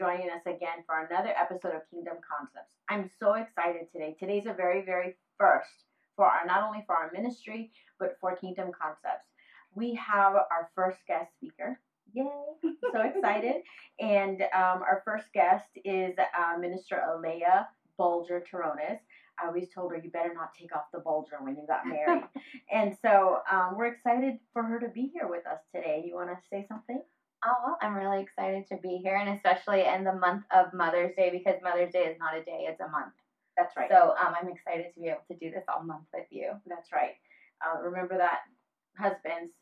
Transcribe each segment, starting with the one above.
joining us again for another episode of Kingdom Concepts. I'm so excited today. Today's a very, very first for our not only for our ministry, but for Kingdom Concepts. We have our first guest speaker. Yay! so excited. And um, our first guest is uh, Minister Alea Bulger Terrones. I always told her you better not take off the bulger when you got married. and so um, we're excited for her to be here with us today. You want to say something? Oh, well, I'm really excited to be here, and especially in the month of Mother's Day because Mother's Day is not a day, it's a month. That's right. So um, I'm excited to be able to do this all month with you. That's right. Uh, remember that, husbands,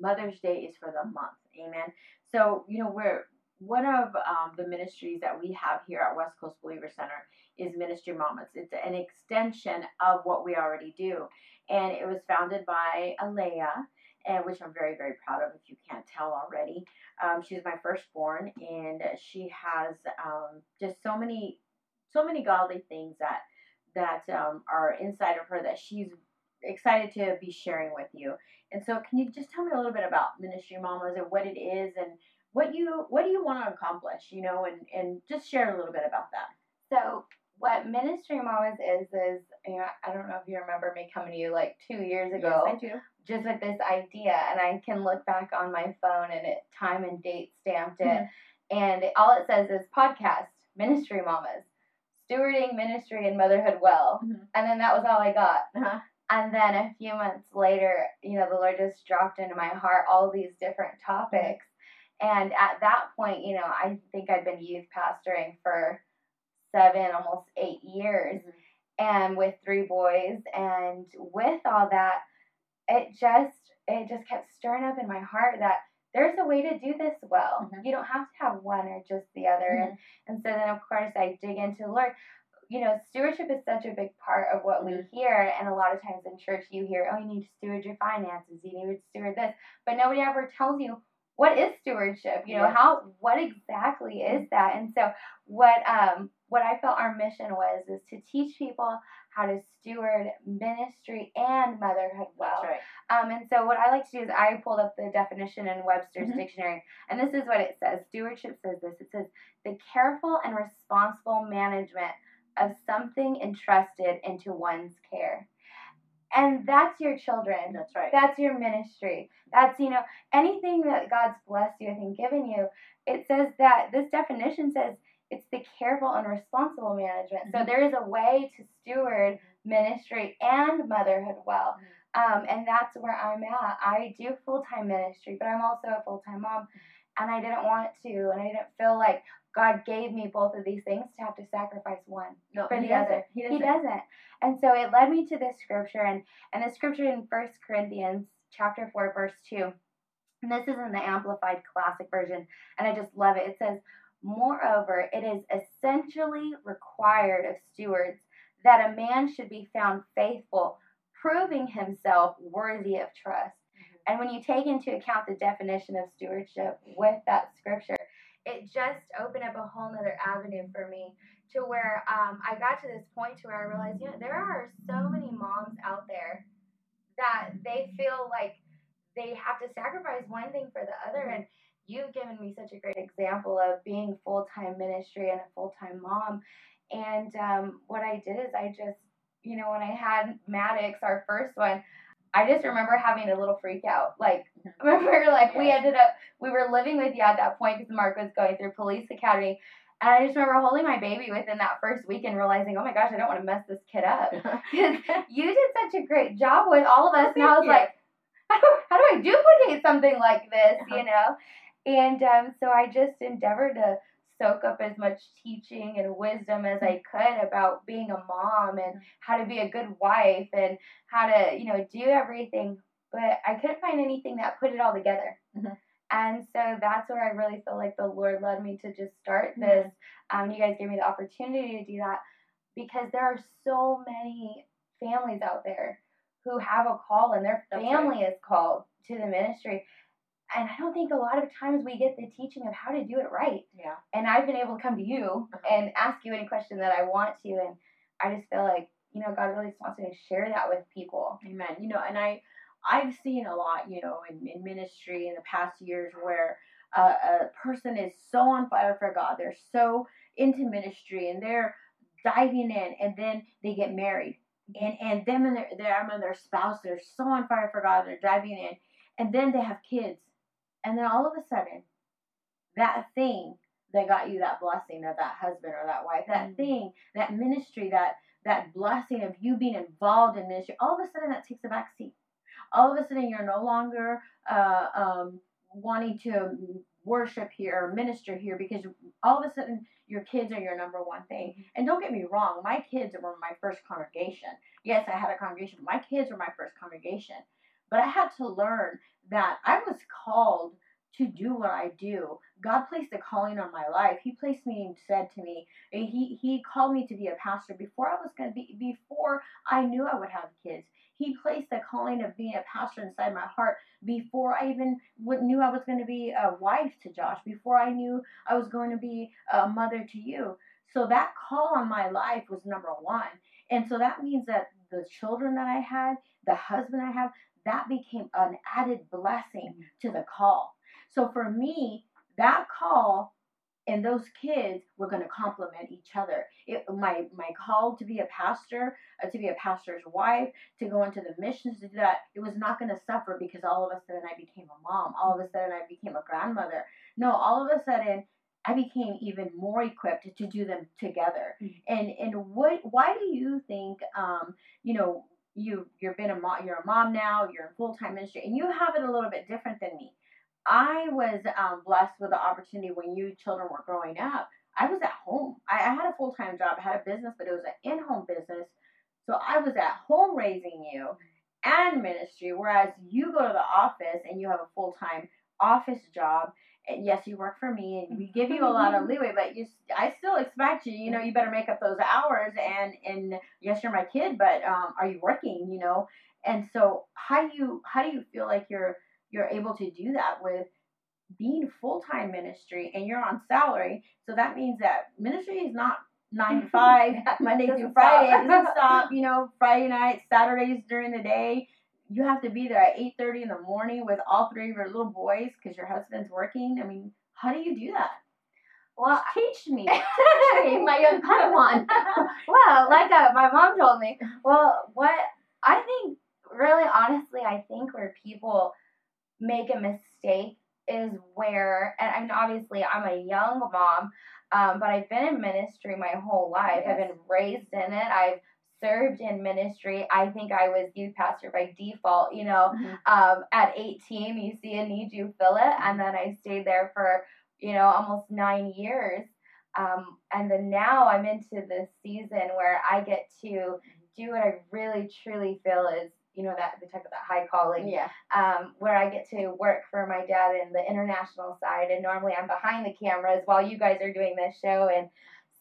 Mother's Day is for the month. Amen. So, you know, we're one of um, the ministries that we have here at West Coast Believer Center is Ministry Mamas. It's an extension of what we already do. And it was founded by Alea, and which I'm very, very proud of if you can't tell already. Um, she's my firstborn, and she has um, just so many, so many godly things that that um, are inside of her that she's excited to be sharing with you. And so, can you just tell me a little bit about Ministry Mamas and what it is and what you what do you want to accomplish? You know, and and just share a little bit about that. So, what Ministry Mamas is is you know I don't know if you remember me coming to you like two years ago. Yes, I do. Just with this idea, and I can look back on my phone and it time and date stamped it, mm-hmm. and all it says is podcast Ministry Mamas, stewarding ministry and motherhood well, mm-hmm. and then that was all I got. Uh-huh. And then a few months later, you know, the Lord just dropped into my heart all these different topics. And at that point, you know, I think I'd been youth pastoring for seven, almost eight years, mm-hmm. and with three boys. And with all that, it just it just kept stirring up in my heart that there's a way to do this well. Mm-hmm. You don't have to have one or just the other. Mm-hmm. And and so then of course I dig into the Lord. You know, stewardship is such a big part of what mm-hmm. we hear, and a lot of times in church you hear, "Oh, you need to steward your finances. You need to steward this," but nobody ever tells you what is stewardship. You know, yeah. how what exactly is that? And so, what um what I felt our mission was is to teach people how to steward ministry and motherhood well. Right. Um, and so what I like to do is I pulled up the definition in Webster's mm-hmm. dictionary, and this is what it says. Stewardship says this. It says the careful and responsible management of something entrusted into one's care. And that's your children. That's right. That's your ministry. That's, you know, anything that God's blessed you and given you. It says that this definition says it's the careful and responsible management. Mm-hmm. So there is a way to steward ministry and motherhood well. Mm-hmm. Um, and that's where I'm at. I do full time ministry, but I'm also a full time mom. And I didn't want to, and I didn't feel like God gave me both of these things to have to sacrifice one no, for the doesn't. other. He doesn't. he doesn't. And so it led me to this scripture, and, and the scripture in First Corinthians chapter 4, verse 2. And this is in the Amplified Classic Version, and I just love it. It says, Moreover, it is essentially required of stewards that a man should be found faithful, proving himself worthy of trust. Mm-hmm. And when you take into account the definition of stewardship with that scripture, it just opened up a whole nother avenue for me to where um, I got to this point to where I realized, you know, there are so many moms out there that they feel like they have to sacrifice one thing for the other. And you've given me such a great example of being full time ministry and a full time mom. And um, what I did is I just, you know, when I had Maddox, our first one, I just remember having a little freak out. Like, remember, like, we ended up, we were living with you at that point because Mark was going through police academy. And I just remember holding my baby within that first week and realizing, oh my gosh, I don't want to mess this kid up. You did such a great job with all of us. And I was like, how do, how do I duplicate something like this, you uh-huh. know? And um, so I just endeavored to soak up as much teaching and wisdom as I could about being a mom and how to be a good wife and how to, you know, do everything. But I couldn't find anything that put it all together. Mm-hmm. And so that's where I really feel like the Lord led me to just start mm-hmm. this. Um, you guys gave me the opportunity to do that because there are so many families out there who have a call and their family right. is called to the ministry and I don't think a lot of times we get the teaching of how to do it right. Yeah. And I've been able to come to you uh-huh. and ask you any question that I want to, and I just feel like you know God really wants me to share that with people. Amen. You know, and I I've seen a lot, you know, in, in ministry in the past years where a, a person is so on fire for God, they're so into ministry, and they're diving in, and then they get married, and and them and their them and their spouse, they're so on fire for God, they're diving in, and then they have kids, and then all of a sudden, that thing that got you that blessing of that husband or that wife, that mm-hmm. thing, that ministry, that that blessing of you being involved in ministry, all of a sudden that takes a back seat. All of a sudden you're no longer uh, um, wanting to worship here or minister here because all of a sudden your kids are your number one thing. Mm-hmm. And don't get me wrong, my kids were my first congregation. Yes, I had a congregation, but my kids were my first congregation. But I had to learn that I was called to do what I do. God placed a calling on my life. He placed me and said to me, he he called me to be a pastor before I was to be before I knew I would have kids. He placed the calling of being a pastor inside my heart before I even knew I was going to be a wife to Josh, before I knew I was going to be a mother to you. So that call on my life was number one. And so that means that the children that I had, the husband I have, that became an added blessing to the call. So for me, that call and those kids were going to complement each other. It, my my call to be a pastor, uh, to be a pastor's wife, to go into the missions, to do that, it was not going to suffer because all of a sudden I became a mom. All of a sudden I became a grandmother. No, all of a sudden I became even more equipped to do them together. Mm-hmm. And and what? Why do you think? Um, you know, you you've been a mom. You're a mom now. You're in full time ministry, and you have it a little bit different than me I was um, blessed with the opportunity when you children were growing up. I was at home. I, I had a full time job, I had a business, but it was an in home business. So I was at home raising you and ministry, whereas you go to the office and you have a full time office job. Yes, you work for me, and we give you a lot of leeway, but you, I still expect you. You know, you better make up those hours. And and yes, you're my kid, but um, are you working? You know, and so how do you how do you feel like you're you're able to do that with being full time ministry and you're on salary. So that means that ministry is not nine to five, Monday through Friday. It doesn't stop, you know, Friday night, Saturdays during the day. You have to be there at eight thirty in the morning with all three of your little boys because your husband's working. I mean, how do you do that? Well, teach me, my young Padawan. well, like uh, my mom told me. Well, what I think, really, honestly, I think where people make a mistake is where, and, and obviously I'm a young mom, um, but I've been in ministry my whole life. Yes. I've been raised in it. I've served in ministry. I think I was youth pastor by default. You know, mm-hmm. um, at 18, you see a need, you fill it, and then I stayed there for you know almost nine years. Um, and then now I'm into this season where I get to do what I really truly feel is you know that they talk about that high calling. Yeah. Um, where I get to work for my dad in the international side, and normally I'm behind the cameras while you guys are doing this show, and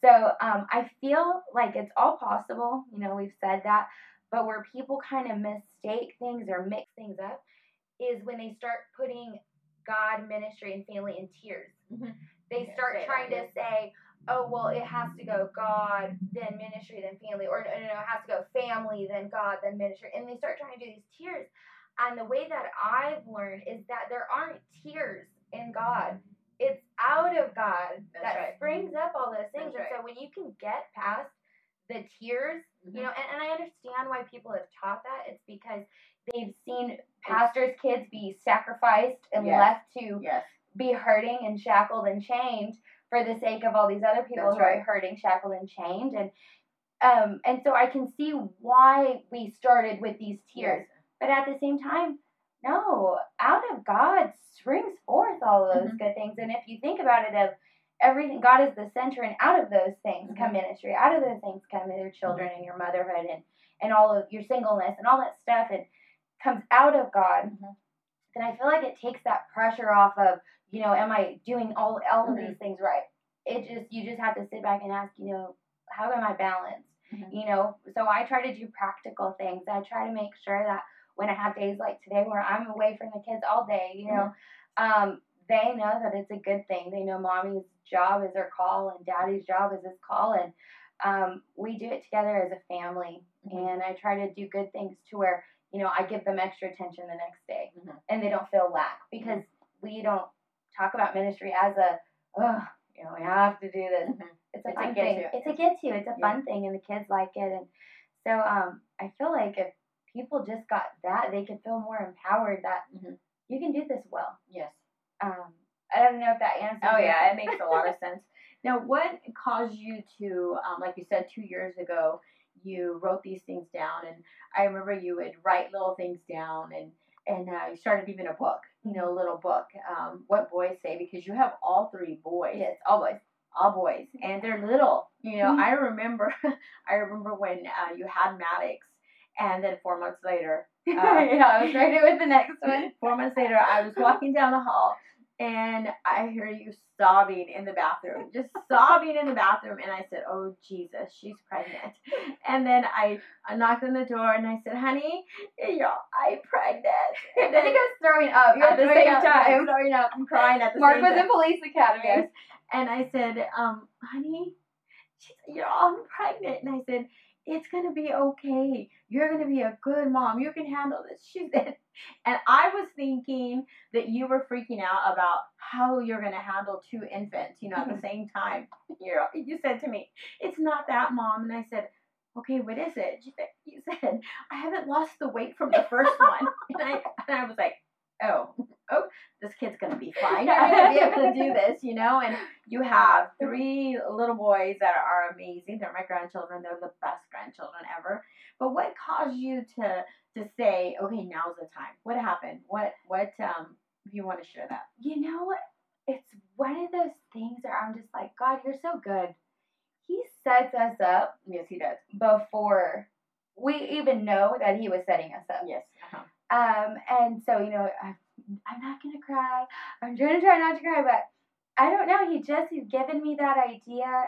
so um, I feel like it's all possible. You know, we've said that, but where people kind of mistake things or mix things up is when they start putting God, ministry, and family in tiers. Mm-hmm. They start trying to say, oh well it has to go god then ministry then family or no, no, no it has to go family then god then ministry and they start trying to do these tiers and the way that i've learned is that there aren't tiers in god it's out of god That's that right. springs up all those things and so when you can get past the tiers, mm-hmm. you know and, and i understand why people have taught that it's because they've seen pastors kids be sacrificed and yes. left to yes. be hurting and shackled and chained for the sake of all these other people That's who right. are hurting, shackled, and chained. And um, and so I can see why we started with these tiers. Yes. But at the same time, no, out of God springs forth all those mm-hmm. good things. And if you think about it, of everything, God is the center, and out of those things mm-hmm. come ministry. Out of those things come your children mm-hmm. and your motherhood and and all of your singleness and all that stuff, and comes out of God. Mm-hmm. Then I feel like it takes that pressure off of you know, am I doing all all of mm-hmm. these things right? It just you just have to sit back and ask, you know, how am I balanced? You know, so I try to do practical things. I try to make sure that when I have days like today where I'm away from the kids all day, you know, mm-hmm. um, they know that it's a good thing. They know mommy's job is her call and daddy's job is his call, and um, we do it together as a family. Mm-hmm. And I try to do good things to where you know I give them extra attention the next day, mm-hmm. and they don't feel lack because we don't talk about ministry as a, oh, you know, we have to do this. Mhm. It's a It's a fun get thing. to. It's a get to. It's a Yeah. fun thing, and the kids like it. And so, um, I feel like if people just got that, they could feel more empowered that Mhm. you can do this well. Yes. Um, I don't know if that answers. Oh yeah, it makes a lot of sense. Now, what caused you to, um, like you said, two years ago, you wrote these things down, and I remember you would write little things down, and and uh, you started even a book, you know, a little book, um, what boys say, because you have all three boys, Yes, boys, all boys, and they're little. You know, Mhm. I remember, I remember when uh, you had Maddox, and then four months later, uh, yeah, I was pregnant with the next one. Four months later, I was walking down the hall and I hear you sobbing in the bathroom, just sobbing in the bathroom. And I said, Oh, Jesus, she's pregnant. And then I, I knocked on the door and I said, Honey, y'all, I'm pregnant. I And think I then was throwing up at the same up, time. I'm throwing up, I'm crying at the Mark same was in police academy. Yes. And I said, um, honey, you know, I'm pregnant. And I said, it's going to be okay. You're going to be a good mom. You can handle this. She said, and I was thinking that you were freaking out about how you're going to handle two infants, you know, at the same time. You're, you said to me, it's not that, mom. And I said, okay, what is it? She said, you said, I haven't lost the weight from the first one. and, I, and I was like, oh, oh, this kid's to be fine. I'm to be able to do this, you know? And you have three little boys that are amazing. They're my grandchildren. They're the best grandchildren ever. But what caused you to to say, okay, now's the time? What happened? What what um if you want to share that? You know? It's one of those things where I'm just like, God, you're so good. He sets us up Yes, he does. before we even know that he was setting us up. Yes. Uh-huh. Um, and so, you know, I, I'm not going to cry. I'm trying to try not to cry, but I don't know. He just, he's given me that idea.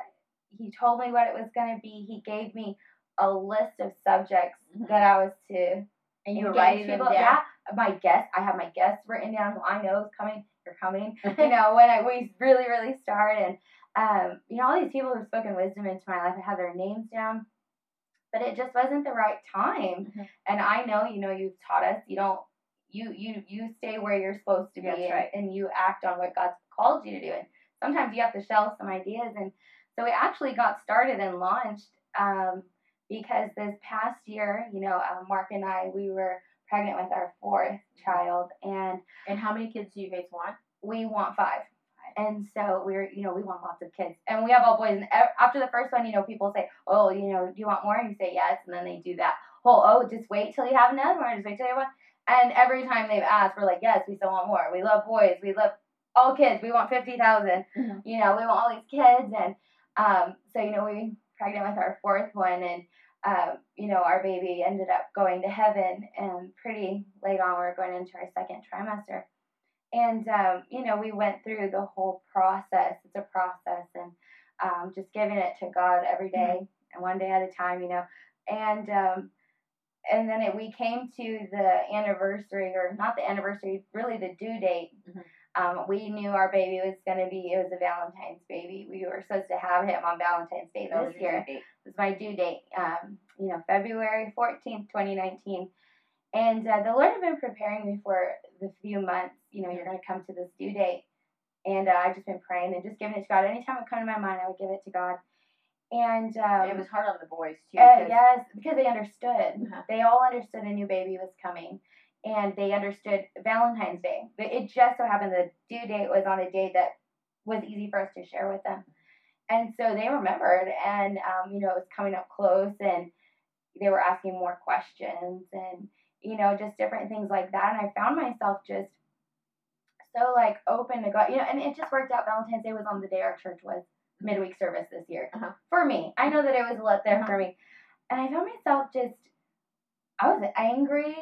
He told me what it was going to be. He gave me a list of subjects Mhm. that I was to And you were writing them people. down. Yeah, my guests, I have my guests written down who I know is coming. You're coming. you know, when I, we really, really start. And, um, you know, all these people who've spoken wisdom into my life, I have their names down. But it just wasn't the right time. Mhm. And I know, you know, you've taught us, you don't, you, you, you stay where you're supposed to be and, right. and you act on what God's called you to do. And sometimes you have to shelve some ideas. And so we actually got started and launched, um, because this past year, you know, um, Mark and I, we were pregnant with our fourth child and And how many kids do you guys want? we want five. And so we're, you know, we want lots of kids. And we have all boys. And after the first one, you know, people say, oh, you know, do you want more? And you say yes. And then they do that whole, oh, just wait till you have another one. Just wait till you have one. And every time they've asked, we're like, yes, we still want more. We love boys. We love all kids. We want 50,000. Mhm. You know, we want all these kids. And um, so, you know, we pregnant with our fourth one. And, um, you know, our baby ended up going to heaven and pretty late on. We are going into our second trimester. And, um, you know, we went through the whole process. It's a process and um, just giving it to God every day and one day at a time, you know. And, um, and then it, we came to the anniversary, or not the anniversary, really the due date. Mhm. Um, we knew our baby was going to be, it was a Valentine's baby. We were supposed to have him on Valentine's Day That was this your year due was my due date, um, you know, February 14th, 2019. And uh, the Lord had been preparing me for the few months, you know, you're going to come to this due date. And uh, I've just been praying and just giving it to God. Anytime it come to my mind, I would give it to God. And um, it was hard on the boys too. uh, yes, because they understood. Uh-huh. They all understood a new baby was coming. And they understood Valentine's Day. But It just so happened the due date was on a day that was easy for us to share with them. And so they remembered, and um, you know, it was coming up close, and they were asking more questions, and you know, just different things like that. And I found myself just so like open to God, you know, and it just worked out. Valentine's Day was on the day our church was midweek service this year Uh-huh. for me. I know that it was lit there Uh-huh. for me, and I found myself just I was angry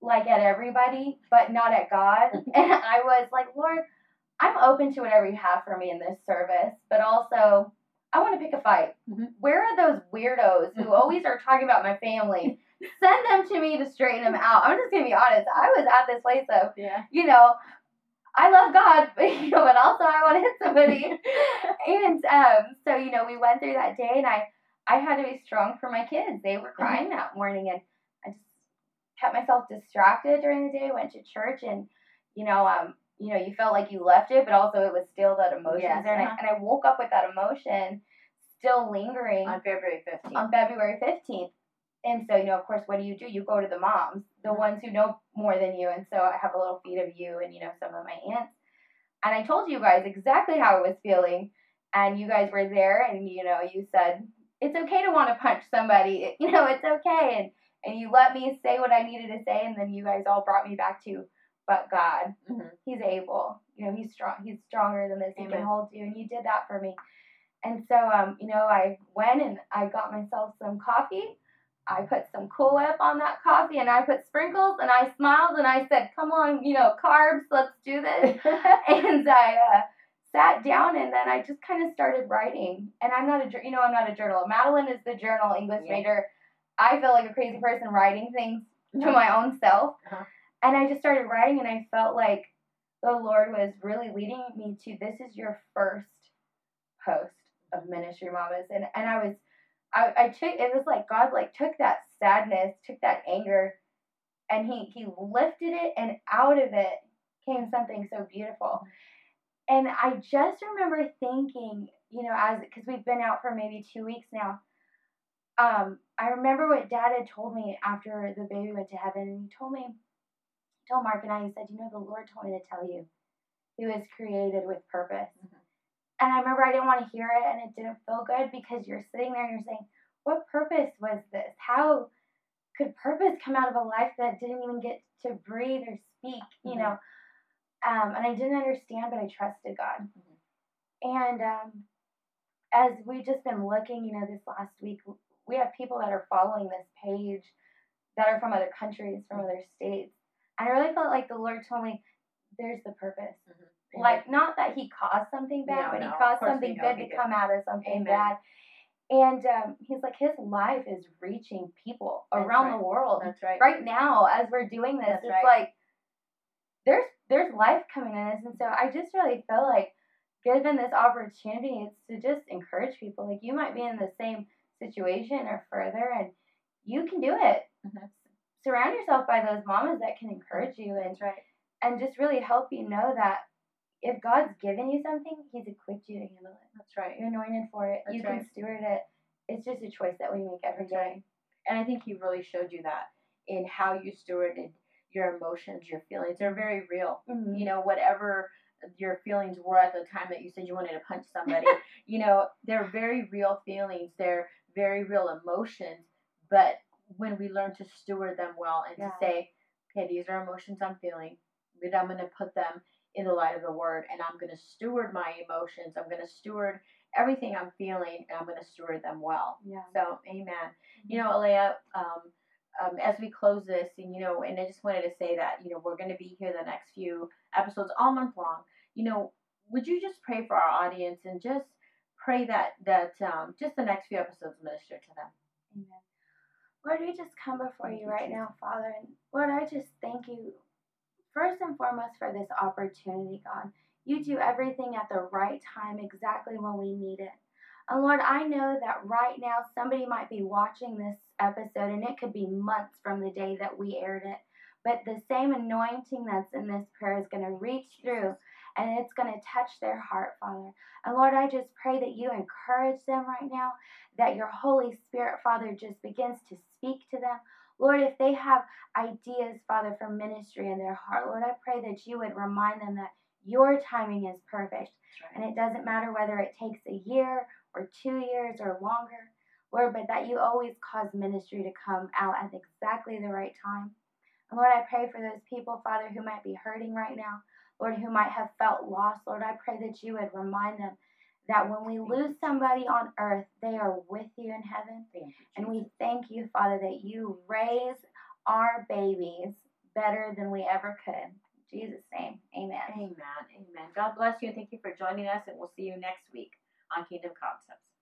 like at everybody, but not at God. and I was like, Lord, I'm open to whatever you have for me in this service, but also I want to pick a fight. Mhm. Where are those weirdos who always are talking about my family? Send them to me to straighten them out. I'm just gonna be honest. I was at this place of, Yeah. you know, I love God, but you know, but also I want to hit somebody. and um, so you know, we went through that day, and I I had to be strong for my kids. They were crying that morning, and I just kept myself distracted during the day. Went to church, and you know, um, you know, you felt like you left it, but also it was still that emotion Yes, there. Uh-huh. I, and I woke up with that emotion still lingering On February 15th. on February 15th. And so, you know, of course, what do you do? You go to the moms, the Mhm. ones who know more than you. And so I have a little feed of you and, you know, some of my aunts. And I told you guys exactly how I was feeling. And you guys were there and, you know, you said, it's okay to want to punch somebody. You know, it's okay. And, and you let me say what I needed to say. And then you guys all brought me back to, but God, Mhm. he's able. You know, he's strong. He's stronger than this. He can hold you, and you did that for me. And so, um, you know, I went and I got myself some coffee. I put some Cool Whip on that coffee, and I put sprinkles, and I smiled, and I said, "Come on, you know, carbs, let's do this." and I uh, sat down, and then I just kind of started writing. And I'm not a, you know, I'm not a journal. Madeline is the journal English Yeah. major. I feel like a crazy person writing things to my own self. Uh-huh. And I just started writing, and I felt like the Lord was really leading me to this is your first post of Ministry Mamas. And, and I was, I, I took, it was like God like took that sadness, took that anger, and he, he lifted it, and out of it came something so beautiful. And I just remember thinking, you know, as, because we've been out for maybe two weeks now, um, I remember what Dad had told me after the baby went to heaven, he told me, he told Mark and I, he said, you know, the Lord told me to tell you, he was created with purpose. Mhm. And I remember I didn't want to hear it, and it didn't feel good because you're sitting there and you're saying, what purpose was this? How could purpose come out of a life that didn't even get to breathe or speak? You Mhm. know, um, and I didn't understand, but I trusted God. And um, as we've just been looking, you know, this last week, we have people that are following this page that are from other countries, from other states. And I really felt like the Lord told me, there's the purpose. Like, not that He caused something bad, No, but no, He caused something good to did. come out of something Amen. bad. And um, He's like, His life is reaching people That's around right. the world That's right. right now as we're doing this. That's it's right. like there's there's life coming in this, and so I just really feel like given this opportunity, it's to just encourage people. Like you might be in the same situation or further, and you can do it. Mhm. Surround yourself by those mamas that can encourage you and right. and just really help you know that if God's given you something, He's equipped you to handle it. That's right. You're anointed for it. That's you can steward it. It's just a choice that we make every That's right. And I think he really showed you that in how you stewarded your emotions, your feelings. They're very real. Mhm. You know, whatever your feelings were at the time that you said you wanted to punch somebody, you know, they're very real feelings. They're very real emotions. But when we learn to steward them well and Yeah. to say, okay, these are emotions I'm feeling, but I'm going to put them in the light of the word and I'm going to steward my emotions. I'm going to steward everything I'm feeling and I'm going to steward them well. Yeah. So, amen. You know, Alea, um, um, as we close this, and you know, and I just wanted to say that you know we're going to be here the next few episodes all month long. You know, would you just pray for our audience and just pray that that um, just the next few episodes minister to them. Amen. Lord, we just come before you you, right now, Father. And Lord, I just thank you first and foremost for this opportunity, God. You do everything at the right time, exactly when we need it. And Lord, I know that right now somebody might be watching this episode, and it could be months from the day that we aired it. But the same anointing that's in this prayer is going to reach through and it's going to touch their heart, Father. And Lord, I just pray that you encourage them right now, that your Holy Spirit, Father, just begins to speak to them. Lord, if they have ideas, Father, for ministry in their heart, Lord, I pray that you would remind them that your timing is perfect. And it doesn't matter whether it takes a year or two years or longer, Lord, but that you always cause ministry to come out at exactly the right time. And Lord, I pray for those people, Father, who might be hurting right now, Lord, who might have felt lost. Lord, I pray that you would remind them that when we lose somebody on earth, they are with you in heaven. You, And we thank you, Father, that you raise our babies better than we ever could. In Jesus' name, amen. Amen. Amen. God bless you and thank you for joining us, and we'll see you next week on Kingdom Concepts.